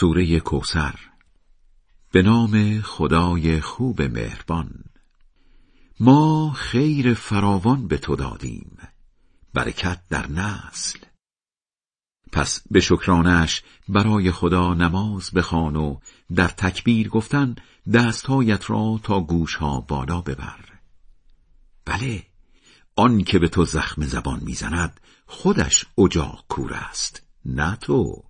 سوره کوسر به نام خدای خوب مهربان. ما خیر فراوان به تو دادیم برکت در نسل. پس به شکرانش برای خدا نماز بخوان و در تکبیر گفتن دستهایت را تا گوشها بالا ببر. بله آن که به تو زخم زبان می‌زند خودش اجاق کور است نه تو.